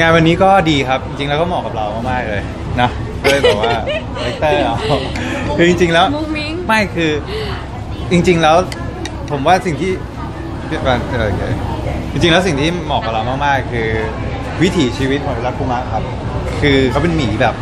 งานวันนี้ก็ดีครับ จริงๆแล้วก็เหมาะกับเรามากๆเลยนะก็เลยบอกว่าเลคเตอร์เอาคือจริงๆแล้วมุ้งมิ้ง ไม่คือจริง ๆแล้วผมว่าสิ่งที่เออโอเคจริงๆแล้วสิ่งที่เหมาะกับเรามากๆ คือ วิถีชีวิตของริลัคคุมะครับ คือเขาเป็นหมีแบบ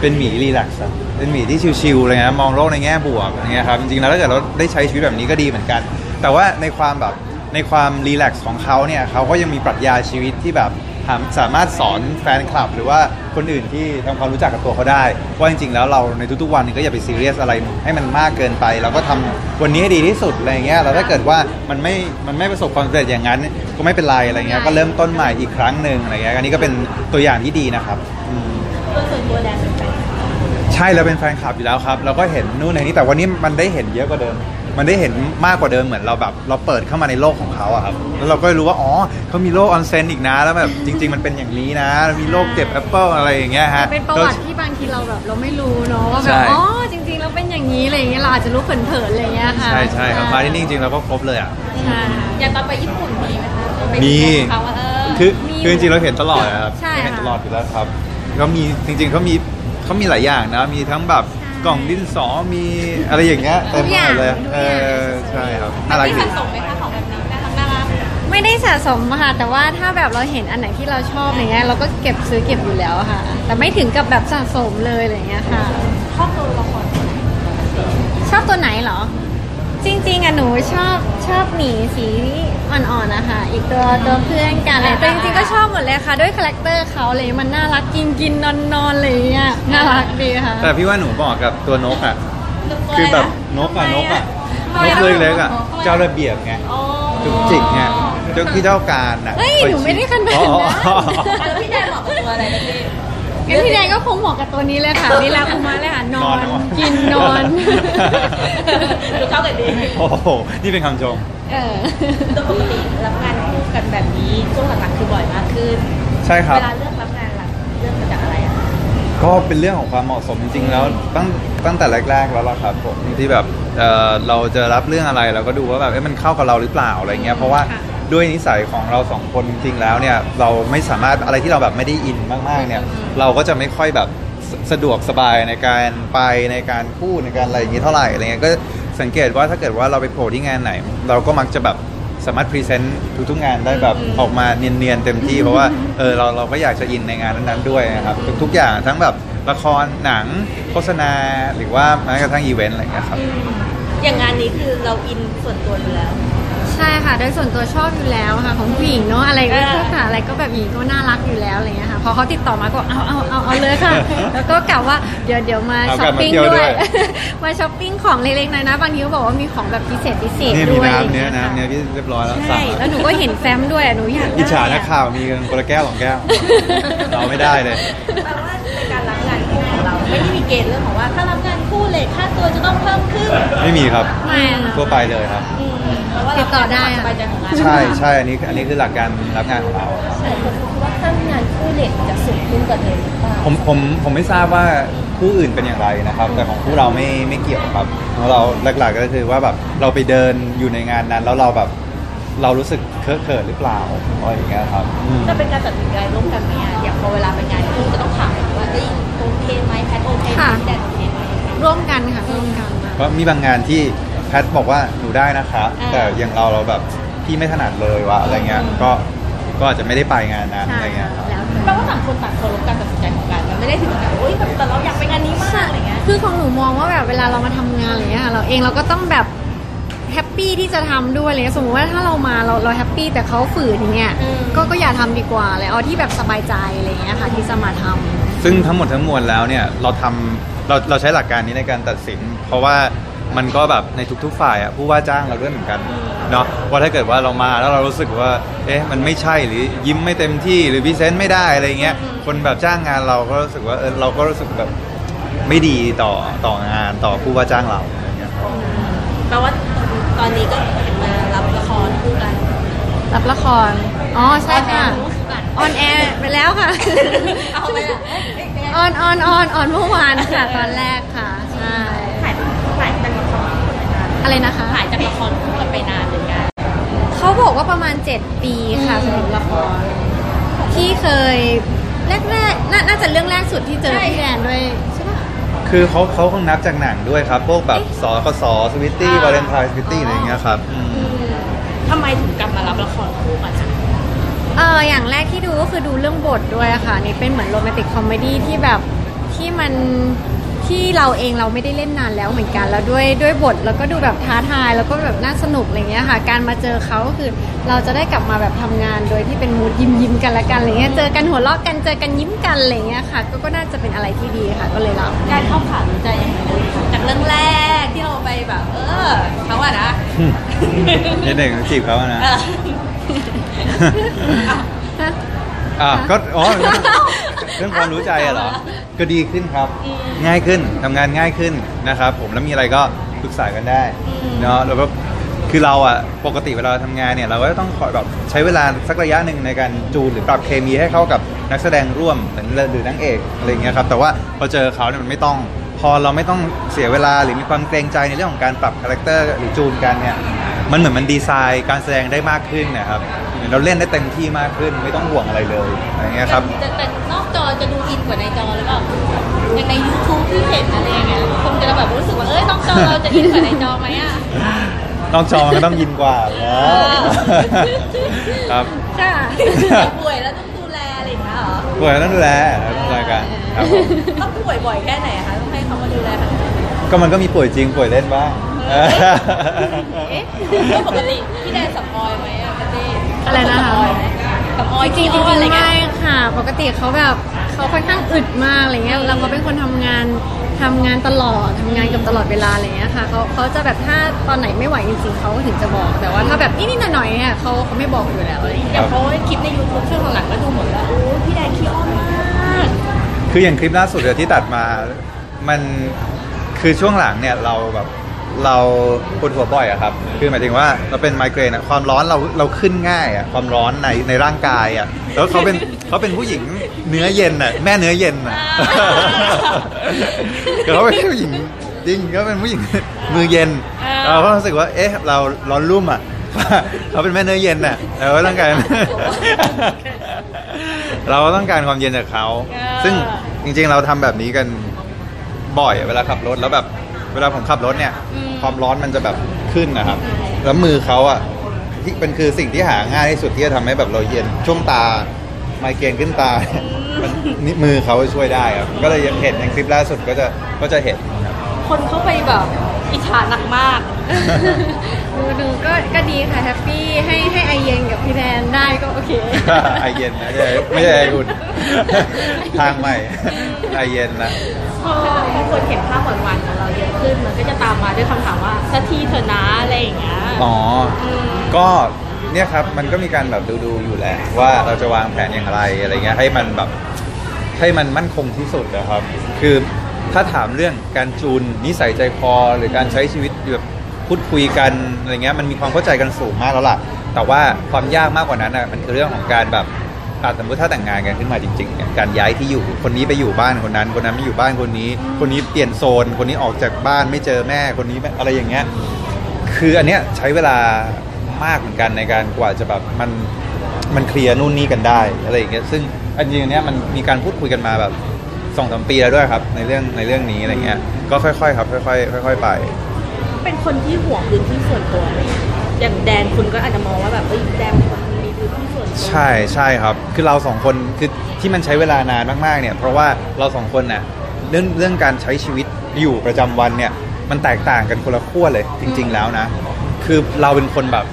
เป็นหมี relax อะเป็นหมีที่ chill ๆอะไรเงี้ยมองโลกในแง่บวกอะไรเงี้ยครับจริงๆแล้วถ้าเกิดเราได้ใช้ชีวิตแบบนี้ก็ดีเหมือนกัน แต่ว่าในความแบบในความรีแลกซ์ของเขาเนี่ยเขาก็ยังมีปรัชญาชีวิตที่แบบหา สามารถสอนแฟนคลับ หรือว่าคนอื่นที่ทำความรู้จักกับตัวเขาได้ ว่าจริงๆแล้วเราในทุกๆวันก็อย่าไปซีเรียสอะไรให้มันมากเกินไป เราก็ทำวันนี้ให้ดีที่สุดอะไรเงี้ยแล้วถ้าเกิดว่ามันไม่มันไม่ประสบความสำเร็จอย่างนั้น ก็ไม่เป็นไรอะไรเงี้ยก็เริ่มต้นใหม่อีกครั้งหนึ่งอะไรเงี้ยอันนี้ก็เป็นตัวอย่างที่ดีนะครับอืมโดยส่วนตัวแดนเป็นแฟนใช่เราเป็นแฟนคลับอยู่แล้วครับ เราก็เห็นนู่นในนี้แต่วันนี้มันได้เห็นเยอะกว่าเดิม มันได้เห็นมากกว่าเดิมเหมือนเราแบบ เราเปิดเข้ามาในโลกของเขาอะครับแล้วเราก็รู้ว่าอ๋อเขามีโลกออนเซนอีกนะ แล้วแบบจริง ๆ มันเป็นอย่างนี้นะมีโลกเก็บแอปเปิลอะไรอย่างเงี้ยฮะ เป็นประวัติที่บางทีเราแบบเราไม่รู้เนาะว่าแบใช่ บอ๋อจริงๆแล้วเป็นอย่างนี้อะไรอย่างเงี้ยเราอาจจะรู้เผินๆอะไรอย่างเงี้ยค่ะใช่ใช่ครับมาที่นี่จริงๆเราก็ครบเลยอะใช่ อย่างตอนไปญี่ปุ่นมีไหมคะไปมีเขาว่าเออ คือคือจริงๆเราเห็นตลอดนะครับใช่ค่ะเห็นตลอดอยู่แล้วครับก็มีจริงๆเขามีเขามีหลายอย่างนะ มีทั้งแบบ กล่องดินสอมีอะไรอย่างเงี้ยเต็มไปหมดเลย เออใช่ครับน่ารักที่ดี สะสมไหมคะของแบบนี้น่ารักน่ารักไม่ได้สะสมอะค่ะ แต่ว่าถ้าแบบเราเห็นอันไหนที่เราชอบอย่างเงี้ยเราก็เก็บซื้อเก็บอยู่แล้วอะค่ะ แต่ไม่ถึงกับแบบสะสมเลยอะไรอย่างเงี้ยค่ะ ชอบตัวละครชอบตัวไหนเหรอ จริงๆอะหนูชอบชอบหมีสีอ่อนๆนะคะอีกตัวตัวเพื่อนกันเลยแต่จริงๆก็ชอบหมดเลยค่ะ ด้วย character เขาเลยมันน่ารักกินกินนอนนอนๆอะไรอย่างเงี้ยน่ารักดีค่ะ แต่พี่ว่าหนูเหมาะกับตัวนกอะ คือแบบนกอะนกอะนกเล็กๆอะเจ้าระเบียบไงอ๋อจุกจิกไงเจ้าที่เจ้าการอะเฮ้ยหนูไม่ได้ขนาดอ๋อนั้นอ๋อแล้วพี่แดนเหมาะกับตัวอะไรนะพี่ งั้นพี่แดงก็คงเหมาะกับตัวนี้เลยค่ะนี่แหละคุมาเลยค่ะนอน นอน กินนอนดูเข้ากันดีโอ้โห นี่เป็นคำชมเออโดยปกติรับงานคู่กันแบบนี้ช่วงหลังๆคือบ่อยมากขึ้น ใช่ครับ เวลาเลือกรับงานหลักเลือกมาจากอะไรอะคะก็เป็นเรื่องของความเหมาะสมจริงๆ แล้วตั้งตั้งแต่แรก ๆ แล้วล่ะครับผมที่แบบเอ่อเราจะรับเรื่องอะไรเราก็ดูว่าแบบเอ๊ะมันเข้ากับเราหรือเปล่าอะไรเงี้ยเพราะว่าค่ะ ด้วยนิสัยของเราสองคนจริงๆแล้วเนี่ยเราไม่สามารถอะไรที่เราแบบไม่ได้อินมากๆเนี่ยเราก็จะไม่ค่อยแบบสสะดวกสบายในการไปในการพูดในการอะไรอย่างงี้เท่าไหร่อะไรเงี้ยก็สังเกตว่าถ้าเกิดว่าเราไปโผล่ที่งานไหน เราก็มักจะแบบสามารถ present ทุกๆงานได้แบบออกมาเนียนๆเต็มที่ เพราะว่าเออเราเราก็อยากจะ in ในงานนั้นๆด้วยนะครับทุกๆอย่างทั้งแบบละครหนังโฆษณาหรือว่าแม้กระทั่งอีเวนต์อะไรเงี้ยครับอย่างงานนี้คือเราอินส่วนตัวอยู่แล้ว ใช่ค่ะ โดยส่วนตัวชอบอยู่แล้วค่ะ ของผู้หญิงเนาะอะไรก็เออชอบค่ะอะไรก็แบบหญิงก็น่ารักอยู่แล้วอะไรเงี้ยค่ะ พอเขาติดต่อมาก็เอาเอาเอาเอาเลยค่ะ แล้วก็กล่าวว่าเดี๋ยวเดี๋ยวมาเอาช้กลัอปบมาปิ้งเที่ยวด้ด้ววย ย มาช้อปปิ้งของเล็กๆน้อยๆบางทีก็บอกว่ามีของแบบพิเศษพิเศษนี่มีด้วยน้ำเนี้ยน้ำเนี้ยที่เรียบร้อยแล้วสั่ใช่งแล้วหนูก็เห็นแฟ้มด้วยอะหนูอยากได้อิจฉานักอะข่าวมีกันคนละแก้วสองแก้ว เราไม่ได้เลย แปลว่าในการรับงานคู่ของเราไม่ได้มีเกณฑ์เรื่องของว่า ถ้ารับงานคู่เลทค่าตัวจะต้องเพิ่มขึ้นไม่มีครับ ไม่อะทั่วไปเลยครับ อืมเพราะว่า ติเราดต่อได้อะสบายใจของงานใช่ใช่อันนี้อันนี้คือหลักการรับงานของเราหลายคนคิดว่าถ้างานคู่เลทจะสูงขึ้นกว่าเดิมหรือเปล่าผมผมผมไม่ทราบว่าคู่อื่นเป็นอย่างไรนะครับ แต่ของคู่เราไม่ไม่เกี่ยวครับของเราหลักๆก็คือว่าแบบเราไปเดินอยู่ในงานนั้น แล้วเราแบบเรารู้สึกเคอะเขินหรือเปล่าอะไรอย่างเงี้ยครับอืมจะเป็นการตัดสินใจร่วมกันเนี่ยอย่างพอเวลาไปงานคู่จะต้องถามว่าเอ้ยโอเคไหมแพทโอเคไหมค่ะพี่แดนโอเคไหมร่วมกันค่ะร่วมกันค่ะเพราะมีบางงานที่แพ ทบอกว่าหนูได้นะคะอ่าแต่อย่างเราเราแบบพี่ไม่ถนัดเลยว่ะอะไรเงี้ยก็ก็อาจจะไม่ได้ไปงานนั้นใช่อะไรเงี้ยครับแล้วแต่แปลว่าต่างคนต่างเคารพการตัดสินใจของกันมันไม่ได้ถึงกับโอ๊ยแบบแต่เราอยากไปงานนี้มากอะไรเงี้ยคือของหนูมองว่าแบบเวลาเรามาทำงานอะไรเงี้ยค่ะเราเองเราก็ต้องแบบ happy ที่จะทำด้วยอะไรเลยสมมติว่าถ้าเรามาเราเรา happy แต่เขาฝืนอย่างเงี้ยอืมก็ก็อย่าทำดีกว่าเลยเอาที่แบบสบายใจอะไรเงี้ยค่ะที่จะมาทำ ซึ่งทั้งหมดทั้งมวลแล้วเนี่ยเราทำเราเราใช้หลักการนี้ในการตัดสิน เพราะว่า มันก็แบบในทุกๆฝ่ายอะผู้ว่าจ้างเราด้วยเหมือนกันเนาะว่าถ้าเกิดว่าเรามาแล้วเรารู้สึกว่า เอ๊ะมันไม่ใช่หรือยิ้มไม่เต็มที่หรือ present ไม่ได้อะไรเงี้ยคนแบบจ้างงานเราก็รู้สึกว่าเออเราก็รู้สึกแบบไม่ดีต่อต่องานต่อผู้ว่าจ้างเราอะไรเงี้ยครับแปลว่าตอนนี้ก็เห็นมารับละครคู่กัน รับละคร อ๋อใช่ค่ะคู่กัน on air ไปแล้วค่ะ เอาไปเลยเอ้ยเป็นไง on on on on เมื่อวานค่ะตอนแรกค่ะ อะไรนะคะถ่ายจากละครคู่กันไปนานเหมือนกันเขาบอกว่าประมาณ 7 ปีค่ะสำหรับละครที่เคยแรกๆนาน่าจะเรื่องแรกสุดที่เจอพี่แดนด้วยใช่ปะ คือเขาเขาคงนับจากหนังด้วยครับ พวกแบบสกสสวิตตี้อ่า วาเลนไทน์สวิตตี้อะไรอย่างเงี้ยครับอืมอืมทำไมถึงกลับมารับละครคู่กันอะเอออย่างแรกที่ดูก็คือดูเรื่องบทด้วยอะค่ะ นี่เป็นเหมือน romantic comedy ที่แบบที่มัน ที่เราเองเราไม่ได้เล่นนานแล้วเหมือนกันแล้วด้วยด้วยบทแล้วก็ดูแบบท้าทายแล้วก็แบบน่าสนุกอะไรเงี้ยค่ะ การมาเจอเขาก็คือเราจะได้กลับมาแบบทำงานโดยที่เป็นมูดยิ้มยิ้มๆกันละกันอะไรเงี้ยเจอกันหัวเราะกันเจอกันยิ้มกันอะไรเงี้ยค่ะ ก็ก็น่าจะเป็นอะไรที่ดีค่ะ ก็เลยรับการเข้าขารู้ใจยังไงจากเรื่องแรกที่เราไปแบบ เออเขาอะนะนิดหนึ่งจีบเขาอะนะเอออะก็อ๋อ เรื่องความรู้ใจอะเหรอ ก็ดีขึ้นครับ ง่ายขึ้นทำงานง่ายขึ้นนะครับ ผมแล้วมีอะไรก็ปรึกษากันได้เนาะแล้วก็คือเราอะปกติเวลาทำงานเนี่ยเราก็ต้องคอยแบบใช้เวลาสักระยะหนึ่งในการจูนหรือปรับเคมีให้เข้ากับนักแสดงร่วมหรือหรือนางเอกอะไรอย่างเงี้ยครับแต่ว่าพอเจอเขาเนี่ยมันไม่ต้อง พอเราไม่ต้องเสียเวลาหรือมีความเกรงใจในเรื่องของการปรับ character หรือจูนกันเนี่ยมันเหมือนมันดีไซน์การแสดงได้มากขึ้นนะครับเหมือนเราเล่นได้เต็มที่มากขึ้นไม่ต้องห่วงอะไรเลยอะไรเงี้ยครับ แต่แต่นอก จอจะดูอินกว่าในจอหรือเปล่าอย่างใน YouTube ที่เห็นอะไรอย่างเงี้ยคนจะแบบรู้สึกว่าเอ้ยนอกจอเราจะอินกว่าในจอไหมอะนอกจอมันก็ต้องยินกว่าแล้วครับค่ะป่วยแล้วต้องดูแลอะไรอย่างเงี้ยเหรอป่วยต้องดูแลดูแลกันครับผมต้องป่วยบ่อยแค่ไหนอะคะต้องให้เขามาดูแลขนาดไหนก็มันก็มีป่วยจริงป่วยเล่นบ้างเอ๊ะก็ปกติพี่แดน spoil ไหมอะปกติอะไรนะคะ spoil ไหมสปอยจริงๆจขี้ริงอ้อนอะไรเงี้ย จริงๆไม่ค่ะ ปกติเขาแบบ เขาค่อนข้างอึดมากอะไรเงี้ยแล้วเขาเป็นคนทำงานทำงานตลอดทำงานกับตลอดเวลาอะไรเงี้ยค่ะเขาเขาจะแบบถ้าตอนไหนไม่ไหวจริงๆเขาก็ถึงจะบอก แต่ว่าถ้าแบบนิดๆหน่อยๆเนี่ยเขาเขาไม่บอกอยู่แล้วอะไรเงี้ยอย่างเพราะว่าคลิปใน YouTube ช่วงหลังๆก็ดูหมดแล้วโอ้พี่แดนขี้อ้อนมาก คืออย่างคลิปล่าสุดเดี๋ยวที่ตัดมามันคือช่วงหลังเนี่ยเราแบบเราปวดหัวบ่อยอะครับ คือหมายถึงว่าเราเป็นไมเกรนอะความร้อนเราเราขึ้นง่ายอะความร้อนในในร่างกายอะแล้วเขาเป็น เขาเป็นผู้หญิงเนื้อเย็นอะแม่เนื้อเย็นอะเขาเป็นผู้หญิงจริงเขาเป็นผู้หญิงมือเย็นอ่าเราก็รู้สึกว่าเอ๊ะเราร้อนรุ่มอะเขาเป็นแม่เนื้อเย็นอะเราก็ต้องการเราก็ต้องการความเย็นจากเขา ซึ่งจริง ๆ เราทำแบบนี้กันบ่อยอะเวลาขับรถแล้วแบบเวลาผมขับรถเนี่ย ความร้อนมันจะแบบขึ้นนะครับ แล้วมือเขาอะที่เป็นคือสิ่งที่หาง่ายที่สุดที่จะทำให้แบบเราเย็นช่วงตา ไมเกรนขึ้นตา มันนี่มือเขาช่วยได้ครับ ก็เลยยังเห็นในคลิปล่าสุดก็จะก็จะเห็นครับคนเข้าไปแบบอิจฉาหนักมาก ดูดูก็ก็ดีค่ะแฮปปี้ให้ให้ไอเย็นกับพี่แดนได้ก็โอเค ไอเย็นนะไม่ใช่ไม่ใช่ไออุ่นทางใหม่ไอเย็นนะพอพอคนเห็นภาพหวานๆของเราเยอะขึ้นมันก็จะตามมาด้วยคำถามว่าสักทีเถอะนะอะไรอย่างเงี้ย อ๋อมก็ เนี่ยครับมันก็มีการแบบดูๆอยู่แหละว่าเราจะวางแผนอย่างไรอะไรเงี้ยให้มันแบบให้มันมั่นคงที่สุดนะครับ คือถ้าถามเรื่องการจูนนิสัยใจคอหรือการใช้ชีวิตแบบพูดคุยกันอะไรเงี้ยมันมีความเข้าใจกันสูงมากแล้วล่ะ แต่ว่าความยากมากกว่านั้นอะมันคือเรื่องของการแบบสมมติถ้าแต่งงานกันขึ้นมาจริงๆเนี่ยการย้ายที่อยู่คนนี้ไปอยู่บ้านคนนั้น คนนั้นไม่อยู่บ้านคนนี้ คนนี้เปลี่ยนโซน คนนี้ออกจากบ้านไม่เจอแม่คนนี้อะไรอย่างเงี้ยคืออันเนี้ยใช้เวลา มากเหมือนกันในการกว่าจะแบบมันมันเคลียร์นู่นนี่กันได้อะไรอย่างเงี้ยซึ่งอันจริงๆอันเนี้ยมันมีการพูดคุยกันมาแบบสองสามปีแล้วด้วยครับ ในเรื่องในเรื่องนี้อะไรเงี้ยก็ค่อยๆครับ ค่อยๆค่อยๆไป เป็นคนที่ห่วงพื้นที่ส่วนตัวไหมอย่างแดนคุณก็อาจจะมองว่าแบบเอ้ยแดนเป็นคนมีพื้นที่ส่วนตัวใช่ใช่ครับ คือเราสองคนคือที่มันใช้เวลานานมากๆเนี่ยเพราะว่าเราสองคนน่ะเรื่องเรื่องการใช้ชีวิตอยู่ประจำวันเนี่ยมันแตกต่างกันคนละขั้วเลยจริง ๆ แล้วนะ คือเราเป็นคนแบบ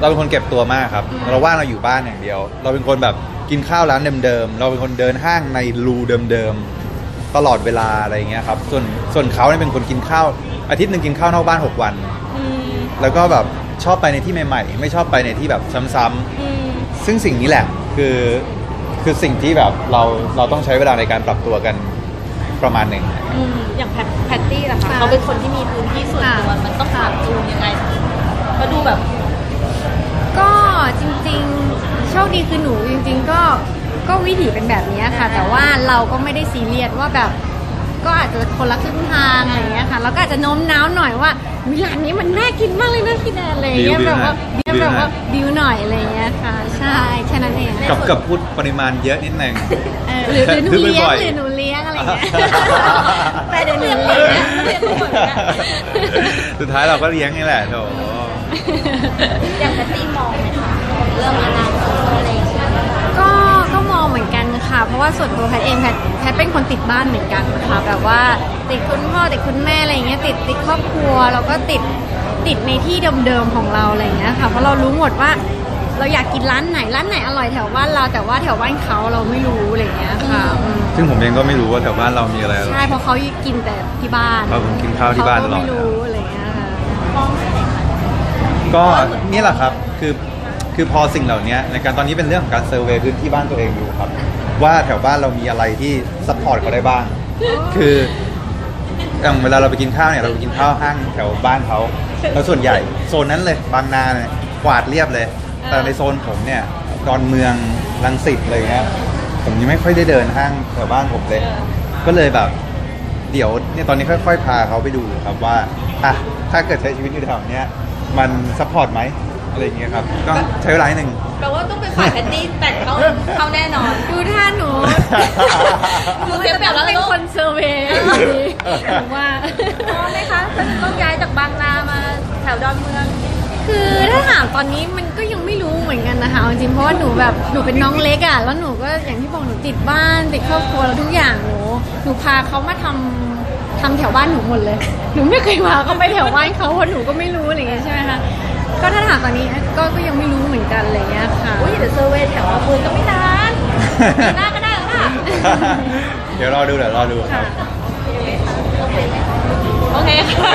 เราเป็นคนเก็บตัวมากครับ เราว่างเราอยู่บ้านอย่างเดียว เราเป็นคนแบบกินข้าวร้านเดิมๆ เราเป็นคนเดินห้างในรูเดิมๆ ตลอดเวลาอะไรอย่างเงี้ยครับ ส่วนส่วนเขาเนี่ยเป็นคนกินข้าว อาทิตย์หนึ่งกินข้าวนอกบ้านหกวันอืมแล้วก็แบบชอบไปในที่ใหม่ๆ ไม่ชอบไปในที่แบบซ้ำๆอืมซึ่งสิ่งนี้แหละคือคือสิ่งที่แบบเราเราต้องใช้เวลาในการปรับตัวกันประมาณหนึ่งอืมอย่างแพทแพตตี้ล่ะคะค่ะเขาเป็นคนที่มีพื้นที่ส่วนตัวค่ะมันต้องปรับจูนยังไงก็ดูแบบก็ จริงๆ โชคดีคือหนูจริง ๆ ก็ก็วิถีเป็นแบบนี้ค่ะ แต่ว่าเราก็ไม่ได้ซีเรียสว่าแบบ ก็อาจจะคนละครึ่งทางอะไรอย่างเงี้ยค่ะแล้วก็อาจจะโน้มน้าวหน่อยว่าวิร้านนี้มันน่ากินมากเลยนะพี่แนนอะไรอย่างเงี้ยบิวแบบว่าบิวแบบว่าหน่อยบิวหน่อยอะไรอย่างเงี้ยค่ะ ใช่แค่นั้นเองกับกับพูดปริมาณเยอะนิดนึงเออหรือหรือหนูซื้อเลี้ยงบ่อยๆหรือหนูเลี้ยงอะไรอย่างเงี้ยไปเดี๋ยวหนูเลี้ยงเลี้ยงบ่อยๆนะสุดท้ายเราก็เลี้ยงนี่แหละโถอย่างแพตตี้มองไหมคะ เรื่องอนาคตอะไรอย่างเงี้ยก็ก็มองเหมือนกันค่ะ เพราะว่าส่วนตัวแพทย์เองแพทย์แพทย์เป็นคนติดบ้านเหมือนกันค่ะแบบว่าติดคุณพ่อติดคุณแม่อะไรอย่างเงี้ยติดติดครอบครัวแล้วก็ติดติดในที่เดิมๆของเราอะไรอย่างเงี้ยค่ะเพราะเรารู้หมดว่าเราอยากกินร้านไหนร้านไหนอร่อยแถวบ้านเราแต่ว่าแถวบ้านเขาเราไม่รู้อะไรอย่างเงี้ยค่ะอืมซึ่งผมเองก็ไม่รู้ว่าแถวบ้านเรามีอะไรอร่อยใช่เเพราะเขากินแต่ที่บ้านเพราะผมกินข้าวที่บ้านตลอดเขก็ไม่รู้อะไรอย่างเงี้ยค่ะ ก็นี่แหละครับคือ คือพอสิ่งเหล่านี้ในการตอนนี้เป็นเรื่องของการ survey พื้นที่บ้านตัวเองอยู่ครับ ว่าแถวบ้านเรามีอะไรที่ support เขาได้บ้าง คืออย่างเวลาเราไปกินข้าวเนี่ยเราไปกินข้าวห้างแถวบ้านเขาแล้วส่วนใหญ่โซนนั้นเลยบางนาเนี่ยกวาดเรียบเลย แต่ในโซนผมเนี่ยดอนเมืองรังสิตอะไรเงี้ยผมยังไม่ค่อยได้เดินห้างแถวบ้านผมเลย ก็เลยแบบ เดี๋ยวเนี่ยตอนนี้ค่อย ๆ พาเขาไปดูครับว่าอะถ้าเกิดใช้ชีวิตอยู่แถวเนี้ยมัน support ไหม อะไรอย่างเงี้ยครับต้องใช้เวลาหนึ่งแปลว่าต้องเป็นฝ่ายแพตตี้แต่งเข้าเขาแน่นอนดูท่าหนูดูเสียเปรียบแล้วเป็นลูกคน survey อะไรอย่างงี้หนูว่าพร้อมไหมคะถ้าจะต้องย้ายจากบางนามาแถวดอนเมืองคือถ้าถามตอนนี้มันก็ยังไม่รู้เหมือนกันนะคะเอาจริงเพราะว่าหนูแบบหนูเป็นน้องเล็กอะแล้วหนูก็อย่างที่บอกหนูติดบ้านติดครอบครัวแล้วทุกอย่างหนูหนูพาเขามาทำทำแถวบ้านหนูหมดเลย หนูไม่เคยพาเขาไปแถวบ้านเขาเพราะหนูก็ไม่รู้อะไรอย่างเงี้ยใช่ไหมคะ ก็ถ้าถามตอนนี้ก็ก็ยังไม่รู้เหมือนกันอะไรอย่างเงี้ยค่ะอุ้ยเดี๋ยวเซอร์เวย์แถวดอนเมืองก็ไม่นานปีหน้าก็ได้แล้วค่ะเดี๋ยวรอดูเดี๋ยวรอดูครับโอเคค่ะ